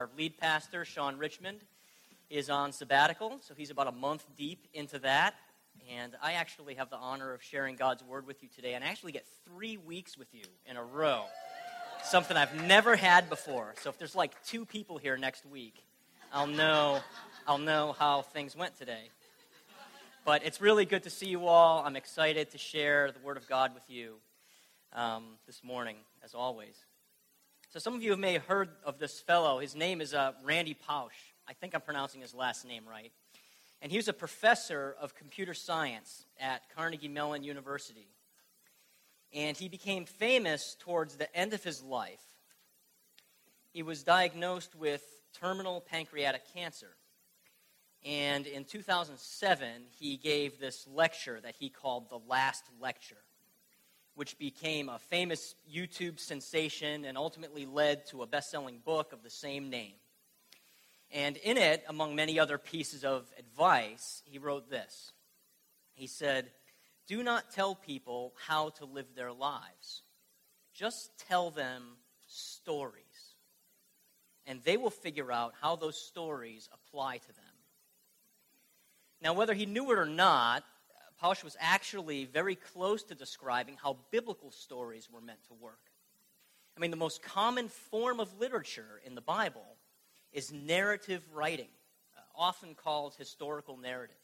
Our lead pastor, Sean Richmond, is on sabbatical, so he's about a month deep into that. And I actually have the honor of sharing God's word with you today, and I actually get three weeks with you in a row. Something I've never had before. So if there's like two people here next week, I'll know, I'll know how things went today. But it's really good to see you all. I'm excited to share the word of God with you um, this morning, as always. So some of you may have heard of this fellow. His name is uh, Randy Pausch. I think I'm pronouncing his last name right. And he was a professor of computer science at Carnegie Mellon University. And he became famous towards the end of his life. He was diagnosed with terminal pancreatic cancer. And in 2007, he gave this lecture that he called the Last Lecture which became a famous YouTube sensation and ultimately led to a best selling book of the same name. And in it, among many other pieces of advice, he wrote this. He said, Do not tell people how to live their lives, just tell them stories. And they will figure out how those stories apply to them. Now, whether he knew it or not, Pausch was actually very close to describing how biblical stories were meant to work. I mean, the most common form of literature in the Bible is narrative writing, uh, often called historical narrative.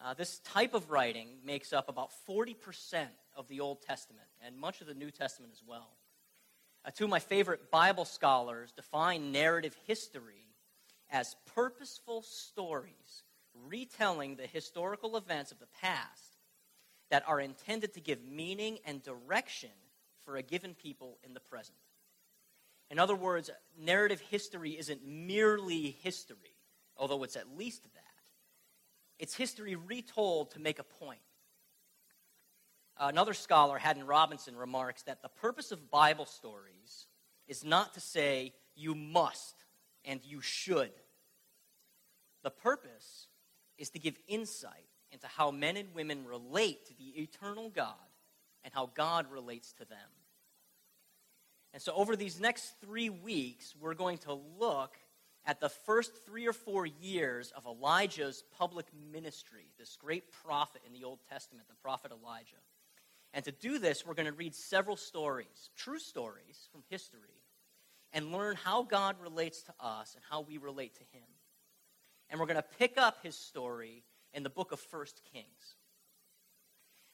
Uh, this type of writing makes up about 40% of the Old Testament and much of the New Testament as well. Uh, two of my favorite Bible scholars define narrative history as purposeful stories retelling the historical events of the past that are intended to give meaning and direction for a given people in the present. In other words, narrative history isn't merely history, although it's at least that. It's history retold to make a point. Another scholar, Haddon Robinson, remarks that the purpose of Bible stories is not to say you must and you should. The purpose is to give insight into how men and women relate to the eternal God and how God relates to them. And so, over these next three weeks, we're going to look at the first three or four years of Elijah's public ministry, this great prophet in the Old Testament, the prophet Elijah. And to do this, we're going to read several stories, true stories from history, and learn how God relates to us and how we relate to him and we're going to pick up his story in the book of First Kings.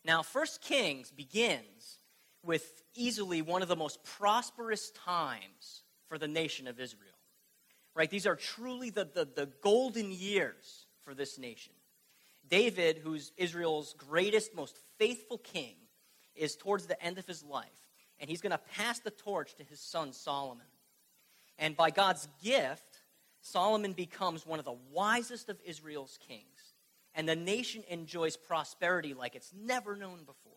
Now, First Kings begins with easily one of the most prosperous times for the nation of Israel. Right? These are truly the, the, the golden years for this nation. David, who's Israel's greatest, most faithful king, is towards the end of his life, and he's going to pass the torch to his son Solomon. And by God's gift, Solomon becomes one of the wisest of Israel's kings, and the nation enjoys prosperity like it's never known before.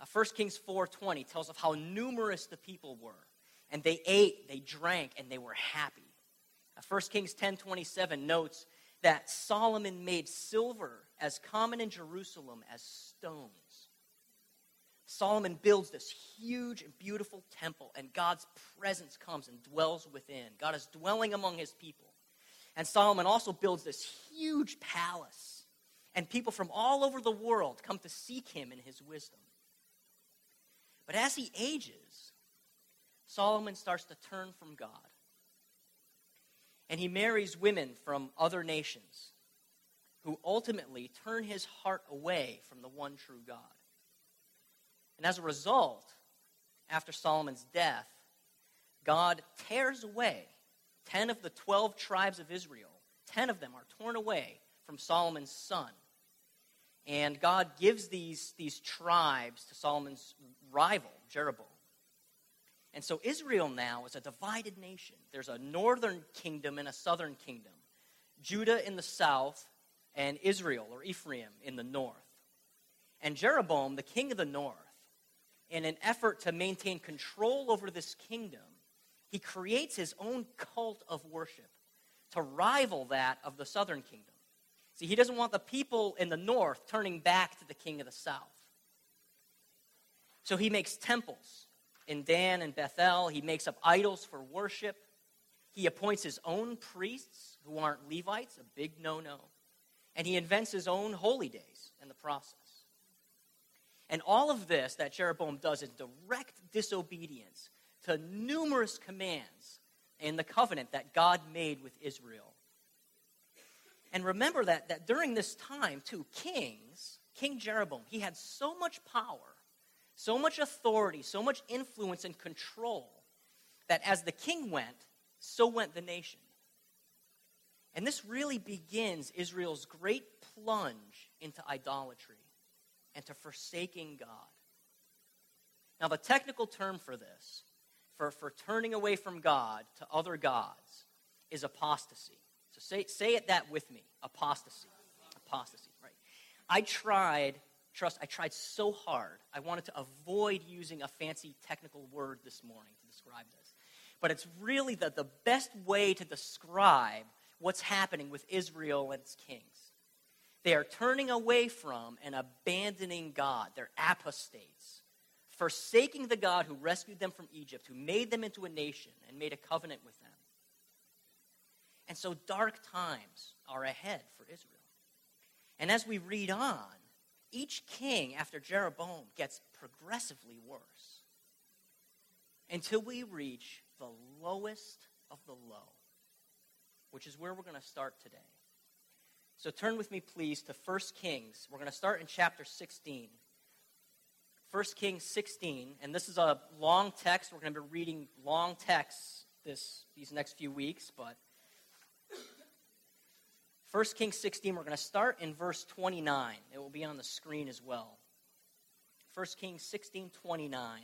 Uh, 1 Kings 4:20 tells of how numerous the people were, and they ate, they drank, and they were happy. Uh, 1 Kings 10:27 notes that Solomon made silver as common in Jerusalem as stones. Solomon builds this huge and beautiful temple, and God's presence comes and dwells within. God is dwelling among his people. And Solomon also builds this huge palace, and people from all over the world come to seek him in his wisdom. But as he ages, Solomon starts to turn from God. And he marries women from other nations who ultimately turn his heart away from the one true God. And as a result, after Solomon's death, God tears away 10 of the 12 tribes of Israel. 10 of them are torn away from Solomon's son. And God gives these, these tribes to Solomon's rival, Jeroboam. And so Israel now is a divided nation. There's a northern kingdom and a southern kingdom. Judah in the south and Israel or Ephraim in the north. And Jeroboam, the king of the north, in an effort to maintain control over this kingdom, he creates his own cult of worship to rival that of the southern kingdom. See, he doesn't want the people in the north turning back to the king of the south. So he makes temples in Dan and Bethel. He makes up idols for worship. He appoints his own priests who aren't Levites, a big no no. And he invents his own holy days in the process. And all of this that Jeroboam does is direct disobedience to numerous commands in the covenant that God made with Israel. And remember that, that during this time, too, kings, King Jeroboam, he had so much power, so much authority, so much influence and control that as the king went, so went the nation. And this really begins Israel's great plunge into idolatry and to forsaking God. Now, the technical term for this, for, for turning away from God to other gods, is apostasy. So say, say it that with me apostasy. Apostasy, right? I tried, trust, I tried so hard. I wanted to avoid using a fancy technical word this morning to describe this. But it's really the, the best way to describe what's happening with Israel and its kings. They are turning away from and abandoning God. They're apostates, forsaking the God who rescued them from Egypt, who made them into a nation and made a covenant with them. And so dark times are ahead for Israel. And as we read on, each king after Jeroboam gets progressively worse until we reach the lowest of the low, which is where we're going to start today. So turn with me, please, to 1 Kings. We're going to start in chapter 16. 1 Kings 16, and this is a long text. We're going to be reading long texts this, these next few weeks, but 1 Kings 16, we're going to start in verse 29. It will be on the screen as well. 1 Kings 16, 29.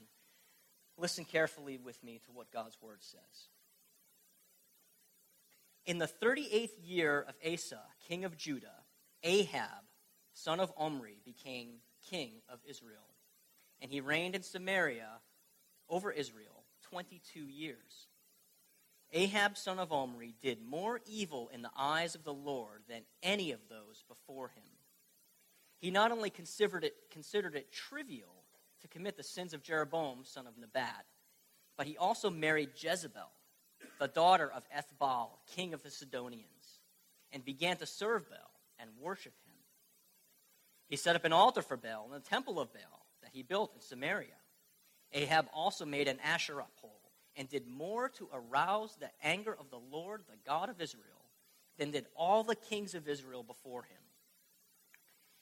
Listen carefully with me to what God's word says. In the 38th year of Asa, king of Judah, Ahab, son of Omri, became king of Israel. And he reigned in Samaria over Israel 22 years. Ahab, son of Omri, did more evil in the eyes of the Lord than any of those before him. He not only considered it, considered it trivial to commit the sins of Jeroboam, son of Nebat, but he also married Jezebel the daughter of Ethbaal, king of the Sidonians, and began to serve Baal and worship him. He set up an altar for Baal in the temple of Baal that he built in Samaria. Ahab also made an Asherah pole and did more to arouse the anger of the Lord, the God of Israel, than did all the kings of Israel before him.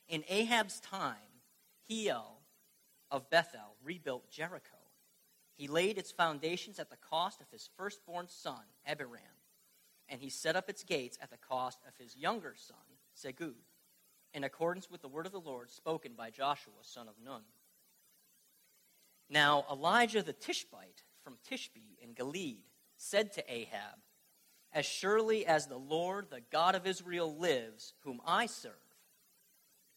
In Ahab's time, Hiel of Bethel rebuilt Jericho he laid its foundations at the cost of his firstborn son, Abiram, and he set up its gates at the cost of his younger son, Segub, in accordance with the word of the Lord spoken by Joshua, son of Nun. Now Elijah the Tishbite from Tishbe in Gilead said to Ahab, As surely as the Lord, the God of Israel, lives, whom I serve,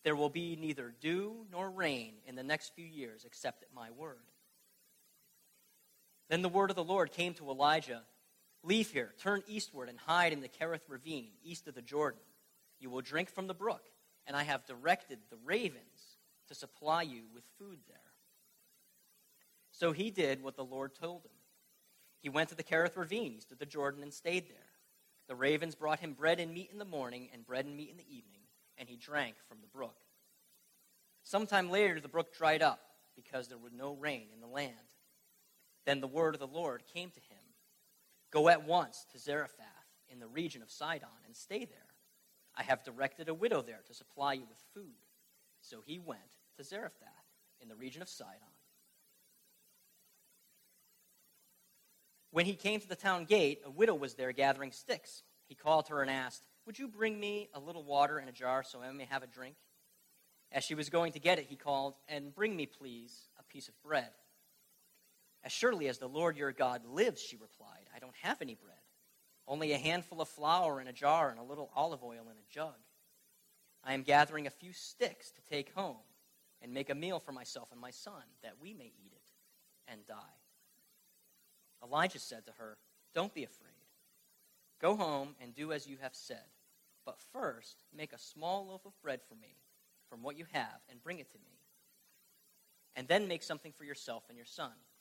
there will be neither dew nor rain in the next few years except at my word. Then the word of the Lord came to Elijah Leave here, turn eastward, and hide in the Kerith ravine, east of the Jordan. You will drink from the brook, and I have directed the ravens to supply you with food there. So he did what the Lord told him. He went to the Kerith ravine, east of the Jordan, and stayed there. The ravens brought him bread and meat in the morning, and bread and meat in the evening, and he drank from the brook. Sometime later, the brook dried up because there was no rain in the land. Then the word of the Lord came to him Go at once to Zarephath in the region of Sidon and stay there. I have directed a widow there to supply you with food. So he went to Zarephath in the region of Sidon. When he came to the town gate, a widow was there gathering sticks. He called her and asked, Would you bring me a little water in a jar so I may have a drink? As she was going to get it, he called, And bring me, please, a piece of bread. As surely as the Lord your God lives, she replied, I don't have any bread, only a handful of flour in a jar and a little olive oil in a jug. I am gathering a few sticks to take home and make a meal for myself and my son, that we may eat it and die. Elijah said to her, Don't be afraid. Go home and do as you have said. But first, make a small loaf of bread for me from what you have and bring it to me. And then make something for yourself and your son.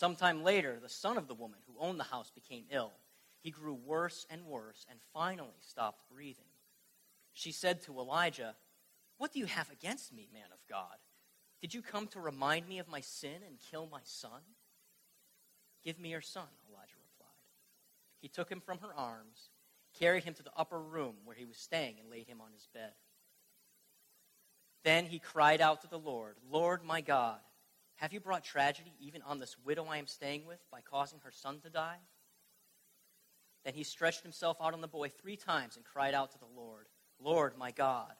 Sometime later, the son of the woman who owned the house became ill. He grew worse and worse and finally stopped breathing. She said to Elijah, What do you have against me, man of God? Did you come to remind me of my sin and kill my son? Give me your son, Elijah replied. He took him from her arms, carried him to the upper room where he was staying, and laid him on his bed. Then he cried out to the Lord, Lord my God, have you brought tragedy even on this widow I am staying with by causing her son to die? Then he stretched himself out on the boy three times and cried out to the Lord, Lord my God,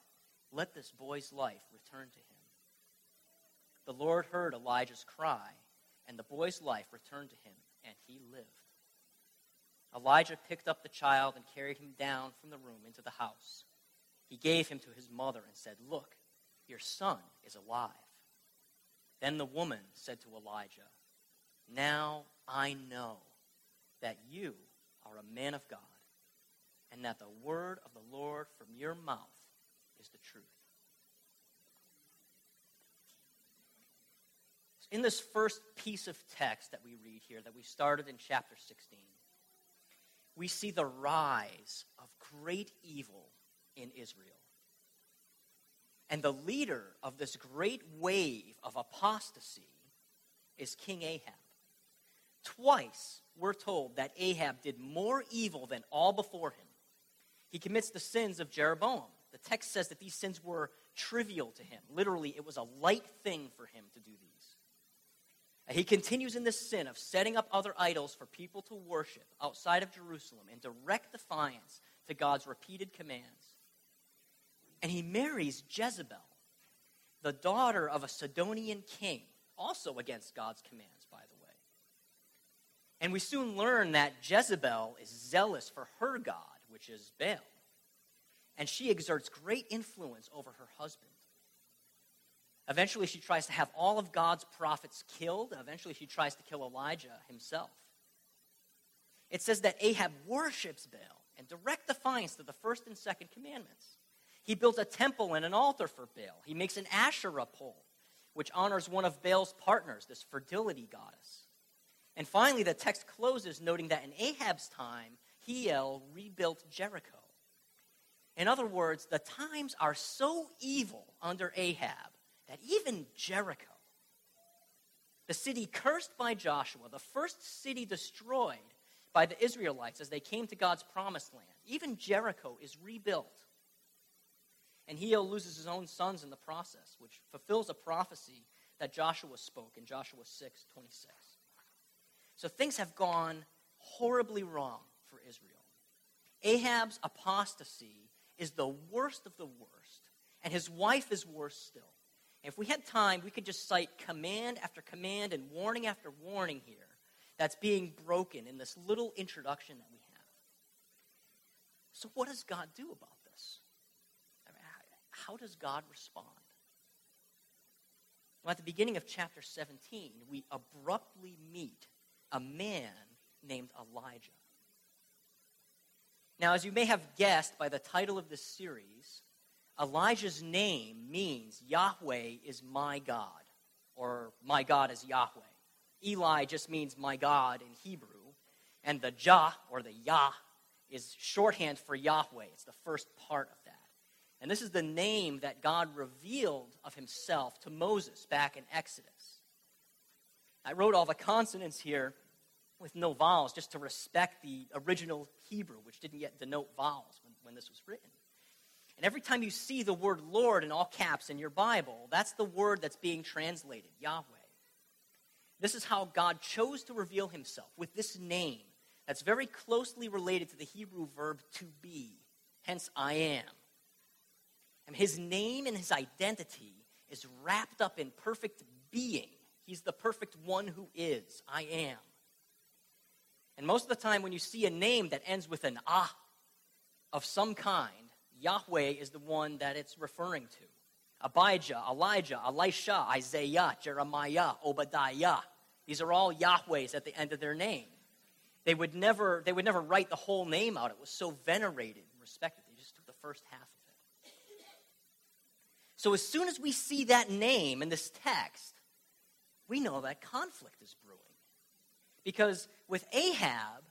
let this boy's life return to him. The Lord heard Elijah's cry, and the boy's life returned to him, and he lived. Elijah picked up the child and carried him down from the room into the house. He gave him to his mother and said, Look, your son is alive. Then the woman said to Elijah, Now I know that you are a man of God, and that the word of the Lord from your mouth is the truth. In this first piece of text that we read here, that we started in chapter 16, we see the rise of great evil in Israel. And the leader of this great wave of apostasy is King Ahab. Twice we're told that Ahab did more evil than all before him. He commits the sins of Jeroboam. The text says that these sins were trivial to him. Literally, it was a light thing for him to do these. And he continues in this sin of setting up other idols for people to worship outside of Jerusalem in direct defiance to God's repeated commands and he marries Jezebel, the daughter of a Sidonian king, also against God's commands, by the way. And we soon learn that Jezebel is zealous for her God, which is Baal. And she exerts great influence over her husband. Eventually, she tries to have all of God's prophets killed. Eventually, she tries to kill Elijah himself. It says that Ahab worships Baal in direct defiance to the first and second commandments. He built a temple and an altar for Baal. He makes an Asherah pole, which honors one of Baal's partners, this fertility goddess. And finally, the text closes noting that in Ahab's time, Hiel rebuilt Jericho. In other words, the times are so evil under Ahab that even Jericho, the city cursed by Joshua, the first city destroyed by the Israelites as they came to God's promised land, even Jericho is rebuilt and Hiel loses his own sons in the process, which fulfills a prophecy that Joshua spoke in Joshua 6 26. So things have gone horribly wrong for Israel. Ahab's apostasy is the worst of the worst, and his wife is worse still. if we had time, we could just cite command after command and warning after warning here that's being broken in this little introduction that we have. So, what does God do about how does God respond? Well, at the beginning of chapter 17, we abruptly meet a man named Elijah. Now, as you may have guessed by the title of this series, Elijah's name means Yahweh is my God, or my God is Yahweh. Eli just means my God in Hebrew, and the Jah, or the Yah, is shorthand for Yahweh. It's the first part of. And this is the name that God revealed of himself to Moses back in Exodus. I wrote all the consonants here with no vowels just to respect the original Hebrew, which didn't yet denote vowels when, when this was written. And every time you see the word Lord in all caps in your Bible, that's the word that's being translated, Yahweh. This is how God chose to reveal himself with this name that's very closely related to the Hebrew verb to be, hence I am. And his name and his identity is wrapped up in perfect being. He's the perfect one who is. I am. And most of the time, when you see a name that ends with an ah, of some kind, Yahweh is the one that it's referring to. Abijah, Elijah, Elisha, Isaiah, Jeremiah, Obadiah. These are all Yahwehs at the end of their name. They would never, they would never write the whole name out. It was so venerated and respected. They just took the first half. So as soon as we see that name in this text, we know that conflict is brewing. Because with Ahab,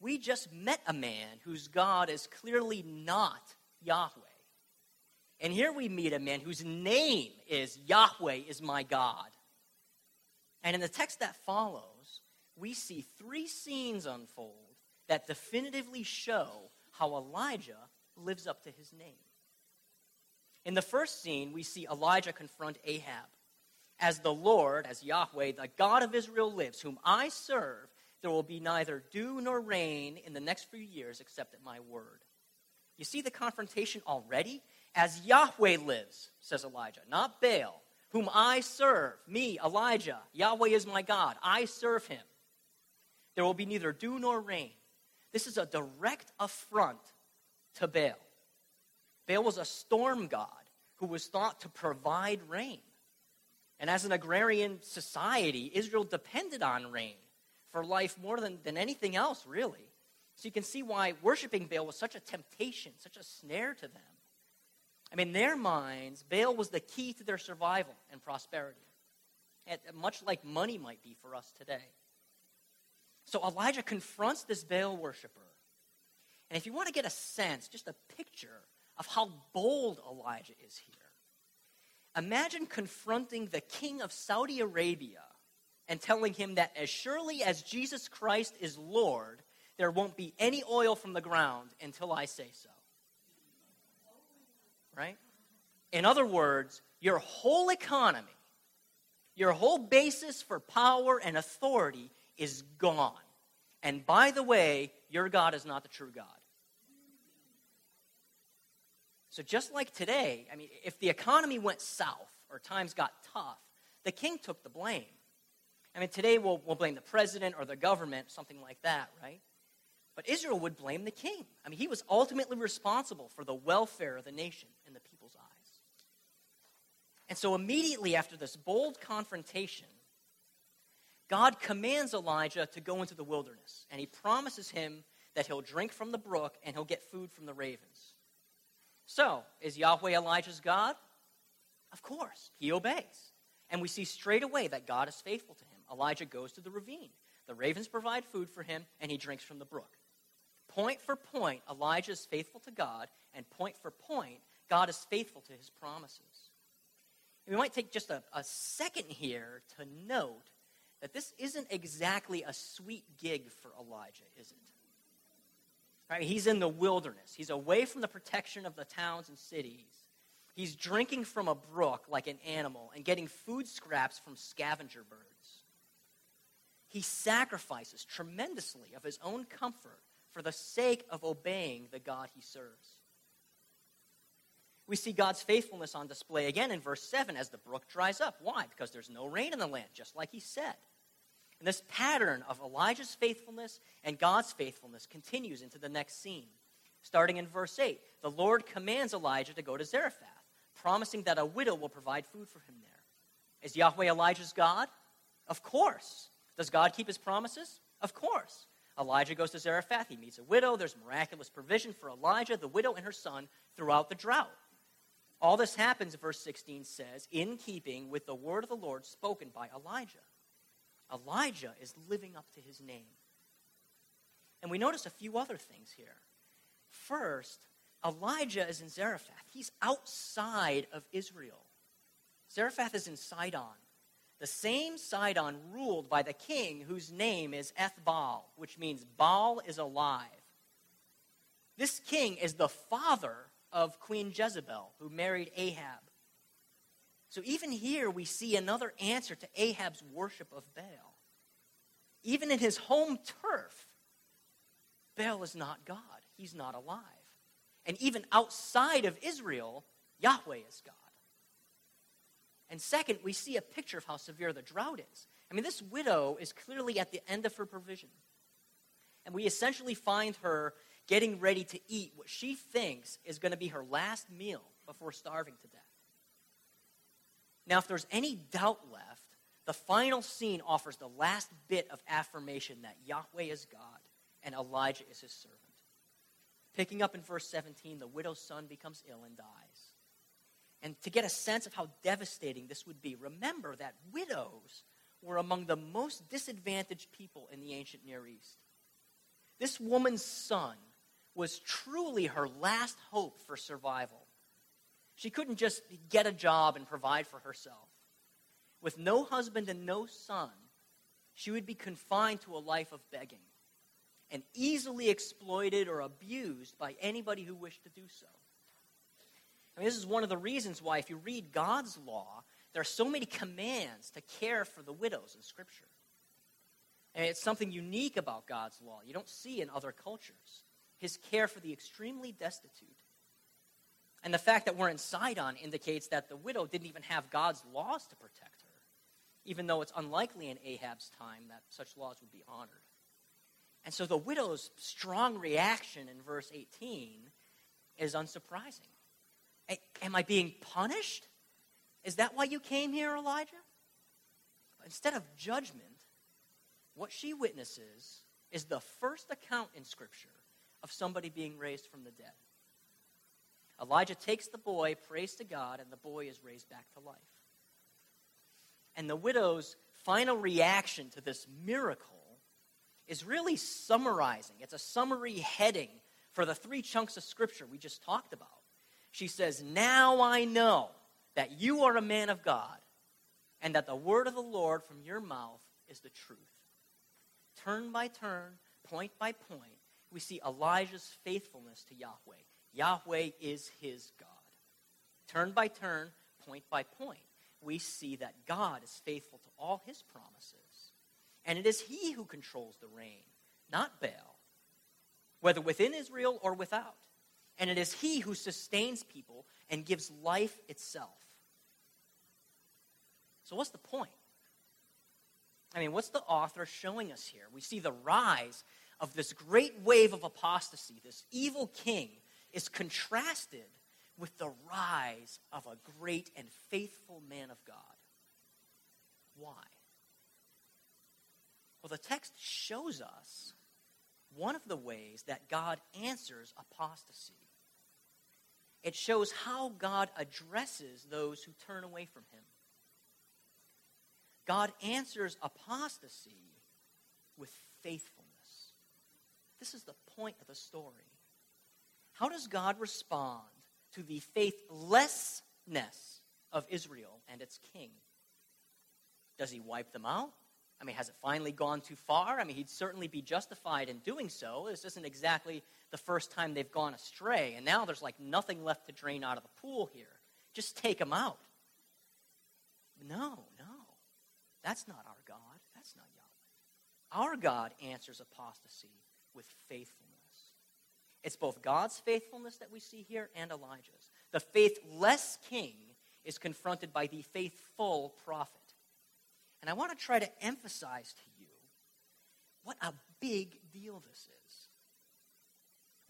we just met a man whose God is clearly not Yahweh. And here we meet a man whose name is Yahweh is my God. And in the text that follows, we see three scenes unfold that definitively show how Elijah lives up to his name. In the first scene, we see Elijah confront Ahab. As the Lord, as Yahweh, the God of Israel lives, whom I serve, there will be neither dew nor rain in the next few years except at my word. You see the confrontation already? As Yahweh lives, says Elijah, not Baal, whom I serve, me, Elijah. Yahweh is my God. I serve him. There will be neither dew nor rain. This is a direct affront to Baal. Baal was a storm god who was thought to provide rain. And as an agrarian society, Israel depended on rain for life more than, than anything else, really. So you can see why worshiping Baal was such a temptation, such a snare to them. I mean, in their minds, Baal was the key to their survival and prosperity, much like money might be for us today. So Elijah confronts this Baal worshiper. And if you want to get a sense, just a picture of how bold Elijah is here, imagine confronting the king of Saudi Arabia and telling him that as surely as Jesus Christ is Lord, there won't be any oil from the ground until I say so. Right? In other words, your whole economy, your whole basis for power and authority is gone. And by the way, your God is not the true God. So, just like today, I mean, if the economy went south or times got tough, the king took the blame. I mean, today we'll, we'll blame the president or the government, something like that, right? But Israel would blame the king. I mean, he was ultimately responsible for the welfare of the nation in the people's eyes. And so, immediately after this bold confrontation, God commands Elijah to go into the wilderness, and he promises him that he'll drink from the brook and he'll get food from the ravens. So, is Yahweh Elijah's God? Of course, he obeys. And we see straight away that God is faithful to him. Elijah goes to the ravine. The ravens provide food for him, and he drinks from the brook. Point for point, Elijah is faithful to God, and point for point, God is faithful to his promises. We might take just a, a second here to note that this isn't exactly a sweet gig for Elijah, is it? Right? He's in the wilderness. He's away from the protection of the towns and cities. He's drinking from a brook like an animal and getting food scraps from scavenger birds. He sacrifices tremendously of his own comfort for the sake of obeying the God he serves. We see God's faithfulness on display again in verse 7 as the brook dries up. Why? Because there's no rain in the land, just like he said. And this pattern of Elijah's faithfulness and God's faithfulness continues into the next scene. Starting in verse 8, the Lord commands Elijah to go to Zarephath, promising that a widow will provide food for him there. Is Yahweh Elijah's God? Of course. Does God keep his promises? Of course. Elijah goes to Zarephath. He meets a widow. There's miraculous provision for Elijah, the widow, and her son throughout the drought. All this happens, verse 16 says, in keeping with the word of the Lord spoken by Elijah. Elijah is living up to his name. And we notice a few other things here. First, Elijah is in Zarephath. He's outside of Israel. Zarephath is in Sidon the same Sidon ruled by the king whose name is Ethbaal, which means Baal is alive. This king is the father of Queen Jezebel, who married Ahab. So even here we see another answer to Ahab's worship of Baal. Even in his home turf, Baal is not God. He's not alive. And even outside of Israel, Yahweh is God. And second, we see a picture of how severe the drought is. I mean, this widow is clearly at the end of her provision. And we essentially find her getting ready to eat what she thinks is going to be her last meal before starving to death. Now, if there's any doubt left, the final scene offers the last bit of affirmation that Yahweh is God and Elijah is his servant. Picking up in verse 17, the widow's son becomes ill and dies. And to get a sense of how devastating this would be, remember that widows were among the most disadvantaged people in the ancient Near East. This woman's son was truly her last hope for survival. She couldn't just get a job and provide for herself. With no husband and no son, she would be confined to a life of begging and easily exploited or abused by anybody who wished to do so. I mean, this is one of the reasons why, if you read God's law, there are so many commands to care for the widows in Scripture. And it's something unique about God's law you don't see in other cultures. His care for the extremely destitute. And the fact that we're in Sidon indicates that the widow didn't even have God's laws to protect her, even though it's unlikely in Ahab's time that such laws would be honored. And so the widow's strong reaction in verse 18 is unsurprising. Am I being punished? Is that why you came here, Elijah? Instead of judgment, what she witnesses is the first account in Scripture of somebody being raised from the dead. Elijah takes the boy, prays to God, and the boy is raised back to life. And the widow's final reaction to this miracle is really summarizing. It's a summary heading for the three chunks of Scripture we just talked about. She says, Now I know that you are a man of God, and that the word of the Lord from your mouth is the truth. Turn by turn, point by point, we see Elijah's faithfulness to Yahweh. Yahweh is his God. Turn by turn, point by point, we see that God is faithful to all his promises. And it is he who controls the rain, not Baal, whether within Israel or without. And it is he who sustains people and gives life itself. So, what's the point? I mean, what's the author showing us here? We see the rise of this great wave of apostasy. This evil king is contrasted with the rise of a great and faithful man of God. Why? Well, the text shows us one of the ways that God answers apostasy. It shows how God addresses those who turn away from him. God answers apostasy with faithfulness. This is the point of the story. How does God respond to the faithlessness of Israel and its king? Does he wipe them out? I mean, has it finally gone too far? I mean, he'd certainly be justified in doing so. This isn't exactly the first time they've gone astray, and now there's like nothing left to drain out of the pool here. Just take them out. No, no. That's not our God. That's not Yahweh. Our God answers apostasy with faithfulness. It's both God's faithfulness that we see here and Elijah's. The faithless king is confronted by the faithful prophet. And I want to try to emphasize to you what a big deal this is.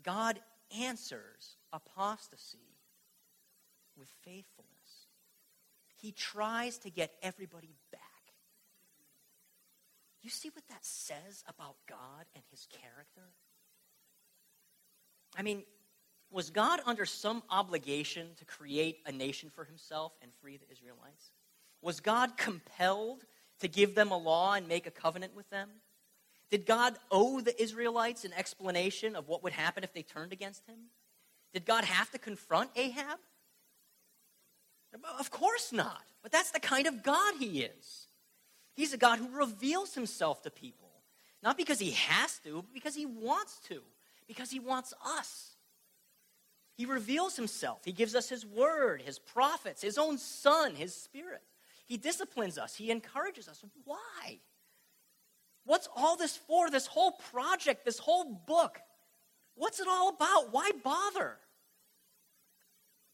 God answers apostasy with faithfulness. He tries to get everybody back. You see what that says about God and his character? I mean, was God under some obligation to create a nation for himself and free the Israelites? Was God compelled to give them a law and make a covenant with them? Did God owe the Israelites an explanation of what would happen if they turned against him? Did God have to confront Ahab? Of course not. But that's the kind of God he is. He's a God who reveals himself to people. Not because he has to, but because he wants to, because he wants us. He reveals himself. He gives us his word, his prophets, his own son, his spirit. He disciplines us, he encourages us. Why? What's all this for? This whole project, this whole book. What's it all about? Why bother?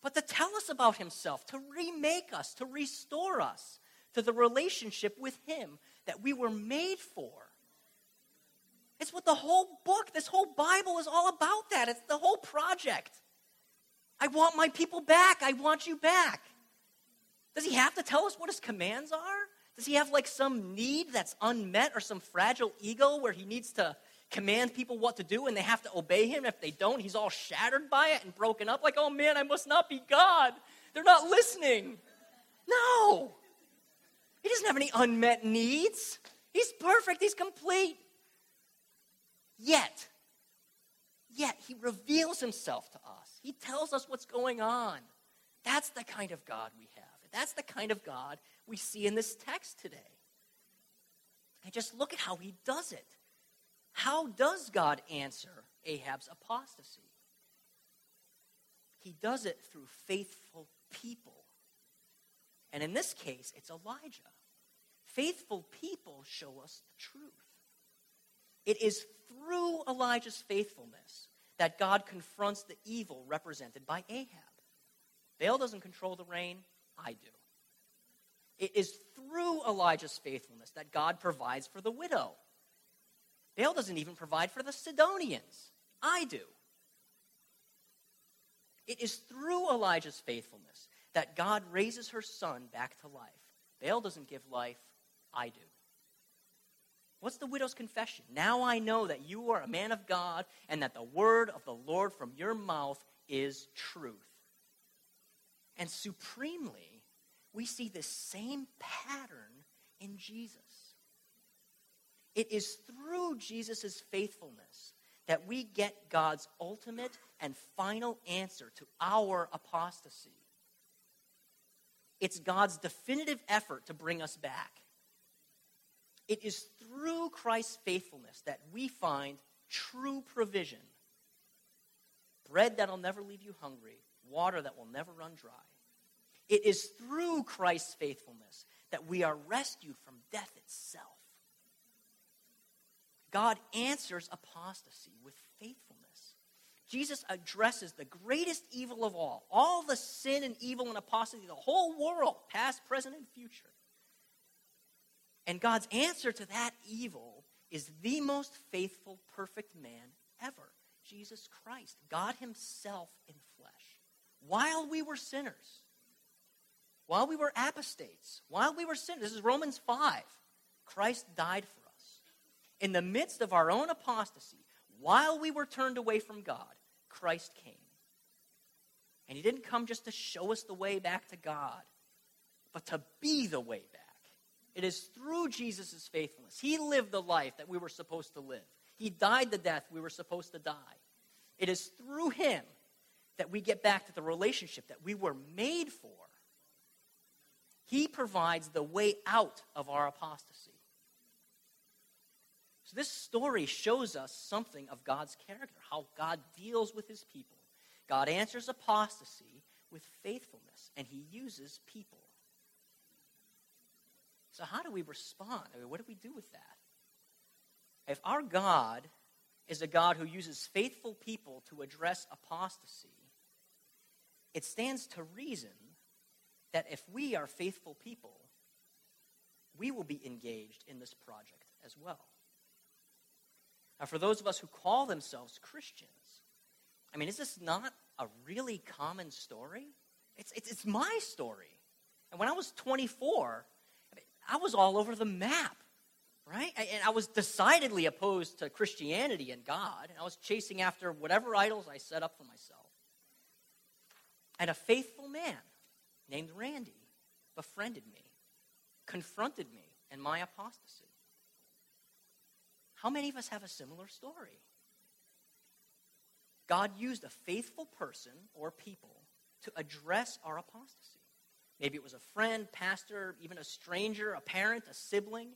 But to tell us about himself, to remake us, to restore us, to the relationship with Him that we were made for. It's what the whole book, this whole Bible is all about that. It's the whole project. I want my people back. I want you back. Does he have to tell us what his commands are? Does he have like some need that's unmet or some fragile ego where he needs to command people what to do and they have to obey him? If they don't, he's all shattered by it and broken up, like, oh man, I must not be God. They're not listening. No. He doesn't have any unmet needs. He's perfect, he's complete. Yet, yet he reveals himself to us. He tells us what's going on. That's the kind of God we have. That's the kind of God we see in this text today. And just look at how he does it. How does God answer Ahab's apostasy? He does it through faithful people. And in this case, it's Elijah. Faithful people show us the truth. It is through Elijah's faithfulness that God confronts the evil represented by Ahab. Baal doesn't control the rain, I do. It is through Elijah's faithfulness that God provides for the widow. Baal doesn't even provide for the Sidonians. I do. It is through Elijah's faithfulness that God raises her son back to life. Baal doesn't give life, I do. What's the widow's confession? Now I know that you are a man of God and that the word of the Lord from your mouth is truth. And supremely, we see the same pattern in Jesus. It is through Jesus' faithfulness that we get God's ultimate and final answer to our apostasy. It's God's definitive effort to bring us back. It is through Christ's faithfulness that we find true provision bread that'll never leave you hungry, water that will never run dry. It is through Christ's faithfulness that we are rescued from death itself. God answers apostasy with faithfulness. Jesus addresses the greatest evil of all, all the sin and evil and apostasy, the whole world, past, present, and future. And God's answer to that evil is the most faithful, perfect man ever Jesus Christ, God Himself in flesh. While we were sinners, while we were apostates, while we were sinners, this is Romans 5, Christ died for us. In the midst of our own apostasy, while we were turned away from God, Christ came. And he didn't come just to show us the way back to God, but to be the way back. It is through Jesus' faithfulness. He lived the life that we were supposed to live, He died the death we were supposed to die. It is through Him that we get back to the relationship that we were made for. He provides the way out of our apostasy. So, this story shows us something of God's character, how God deals with his people. God answers apostasy with faithfulness, and he uses people. So, how do we respond? I mean, what do we do with that? If our God is a God who uses faithful people to address apostasy, it stands to reason that if we are faithful people, we will be engaged in this project as well. Now, for those of us who call themselves Christians, I mean, is this not a really common story? It's, it's, it's my story. And when I was 24, I, was all over the map, right? And I was decidedly opposed to Christianity and God. And I was chasing after whatever idols I set up for myself. And a faithful man named Randy befriended me, confronted me in my apostasy. How many of us have a similar story? God used a faithful person or people to address our apostasy. Maybe it was a friend, pastor, even a stranger, a parent, a sibling.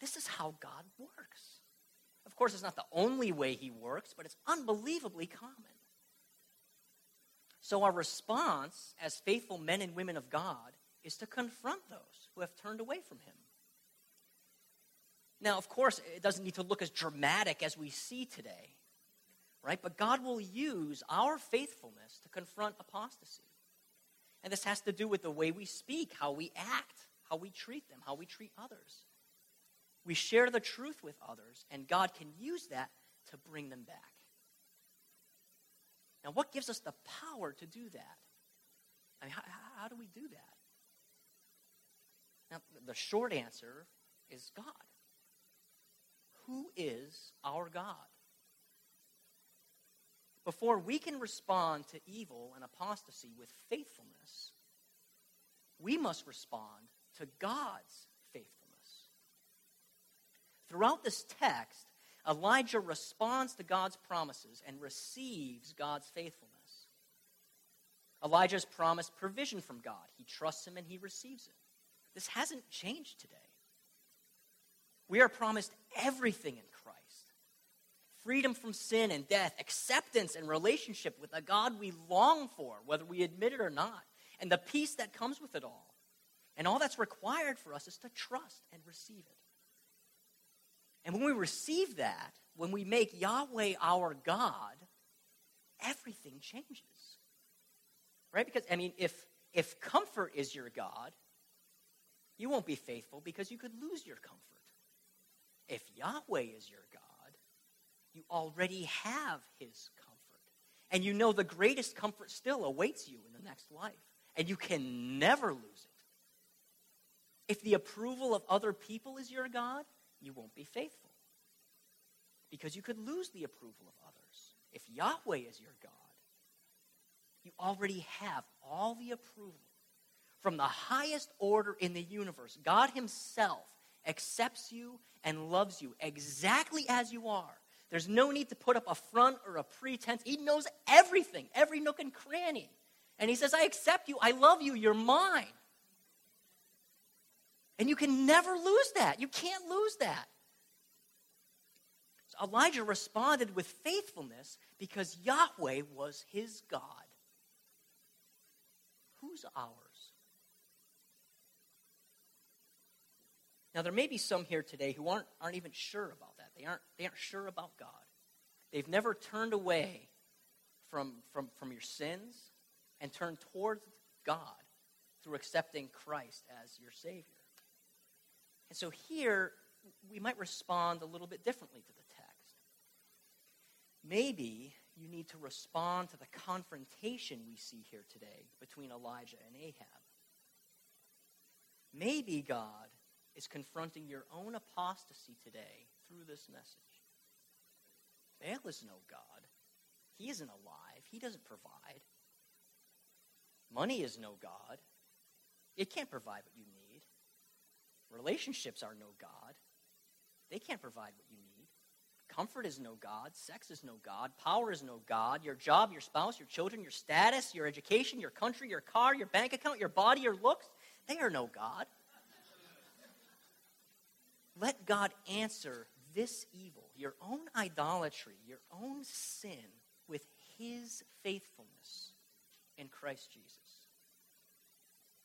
This is how God works. Of course, it's not the only way He works, but it's unbelievably common. So, our response as faithful men and women of God is to confront those who have turned away from Him. Now, of course, it doesn't need to look as dramatic as we see today, right? But God will use our faithfulness to confront apostasy. And this has to do with the way we speak, how we act, how we treat them, how we treat others. We share the truth with others, and God can use that to bring them back. Now, what gives us the power to do that? I mean, how, how do we do that? Now, the short answer is God. Who is our God? Before we can respond to evil and apostasy with faithfulness, we must respond to God's faithfulness. Throughout this text, Elijah responds to God's promises and receives God's faithfulness. Elijah's promised provision from God. He trusts him and he receives it. This hasn't changed today. We are promised everything in Christ freedom from sin and death, acceptance and relationship with a God we long for, whether we admit it or not, and the peace that comes with it all. And all that's required for us is to trust and receive it. And when we receive that, when we make Yahweh our God, everything changes. Right? Because, I mean, if, if comfort is your God, you won't be faithful because you could lose your comfort. If Yahweh is your God, you already have his comfort. And you know the greatest comfort still awaits you in the next life. And you can never lose it. If the approval of other people is your God, you won't be faithful. Because you could lose the approval of others. If Yahweh is your God, you already have all the approval from the highest order in the universe. God Himself accepts you and loves you exactly as you are. There's no need to put up a front or a pretense. He knows everything, every nook and cranny. And He says, I accept you, I love you, you're mine. And you can never lose that. You can't lose that. So Elijah responded with faithfulness because Yahweh was his God. Who's ours? Now, there may be some here today who aren't, aren't even sure about. They aren't, they aren't sure about God. They've never turned away from, from, from your sins and turned towards God through accepting Christ as your Savior. And so here, we might respond a little bit differently to the text. Maybe you need to respond to the confrontation we see here today between Elijah and Ahab. Maybe God is confronting your own apostasy today through this message. Baal is no God. He isn't alive. He doesn't provide. Money is no God. It can't provide what you need. Relationships are no God. They can't provide what you need. Comfort is no God. Sex is no God. Power is no God. Your job, your spouse, your children, your status, your education, your country, your car, your bank account, your body, your looks, they are no God. Let God answer this evil, your own idolatry, your own sin, with his faithfulness in Christ Jesus.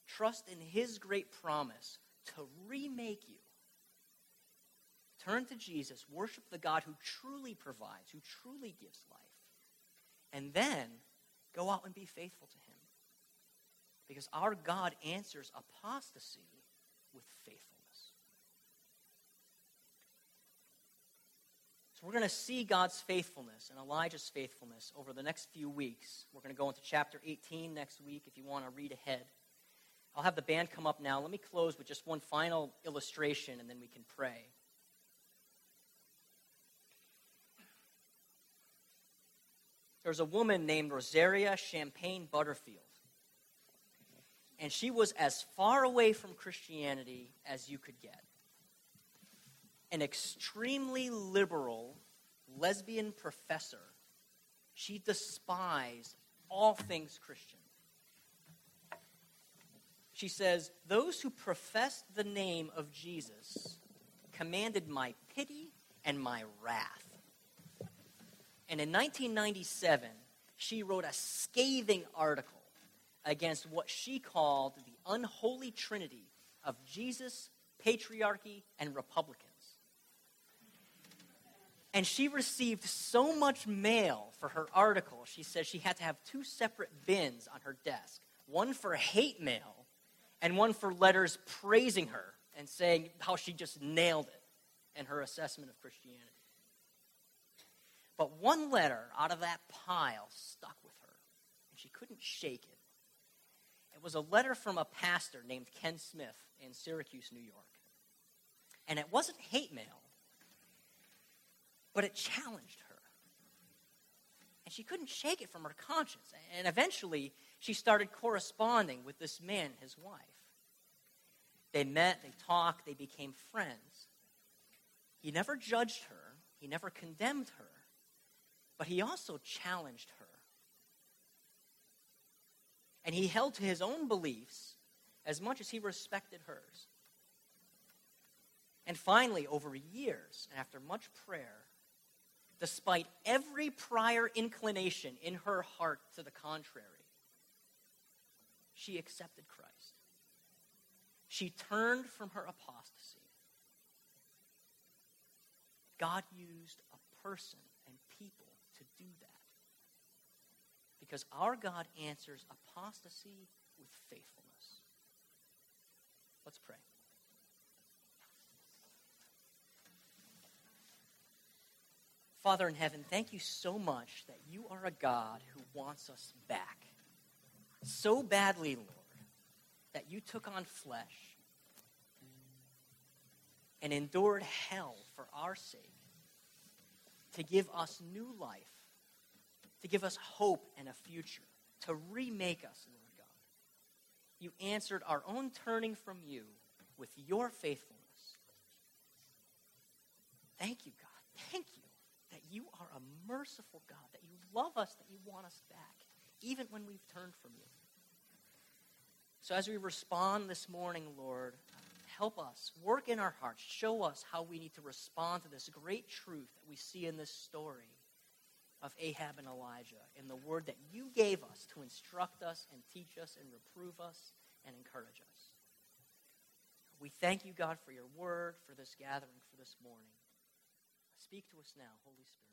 Trust in his great promise to remake you. Turn to Jesus, worship the God who truly provides, who truly gives life, and then go out and be faithful to him. Because our God answers apostasy with faithfulness. So we're going to see God's faithfulness and Elijah's faithfulness over the next few weeks. We're going to go into chapter 18 next week if you want to read ahead. I'll have the band come up now. Let me close with just one final illustration and then we can pray. There's a woman named Rosaria Champagne Butterfield. And she was as far away from Christianity as you could get. An extremely liberal lesbian professor. She despised all things Christian. She says, Those who profess the name of Jesus commanded my pity and my wrath. And in 1997, she wrote a scathing article against what she called the unholy trinity of Jesus, patriarchy, and Republicans. And she received so much mail for her article, she says she had to have two separate bins on her desk one for hate mail and one for letters praising her and saying how she just nailed it. and her assessment of Christianity. But one letter out of that pile stuck with her, and she couldn't shake it. It was a letter from a pastor named Ken Smith in Syracuse, New York. And it wasn't hate mail, but it challenged her. And she couldn't shake it from her conscience. And eventually, she started corresponding with this man, his wife. They met, they talked, they became friends. He never judged her, he never condemned her, but he also challenged her. And he held to his own beliefs as much as he respected hers. And finally, over years, after much prayer, despite every prior inclination in her heart to the contrary, she accepted Christ. She turned from her apostasy. God used a person and people to do that. Because our God answers apostasy with faithfulness. Let's pray. Father in heaven, thank you so much that you are a God who wants us back. So badly, Lord, that you took on flesh and endured hell for our sake to give us new life, to give us hope and a future, to remake us, Lord God. You answered our own turning from you with your faithfulness. Thank you, God. Thank you you are a merciful God, that you love us, that you want us back, even when we've turned from you. So as we respond this morning, Lord, help us, work in our hearts, show us how we need to respond to this great truth that we see in this story of Ahab and Elijah, in the word that you gave us to instruct us and teach us and reprove us and encourage us. We thank you, God, for your word, for this gathering, for this morning. Speak to us now, Holy Spirit.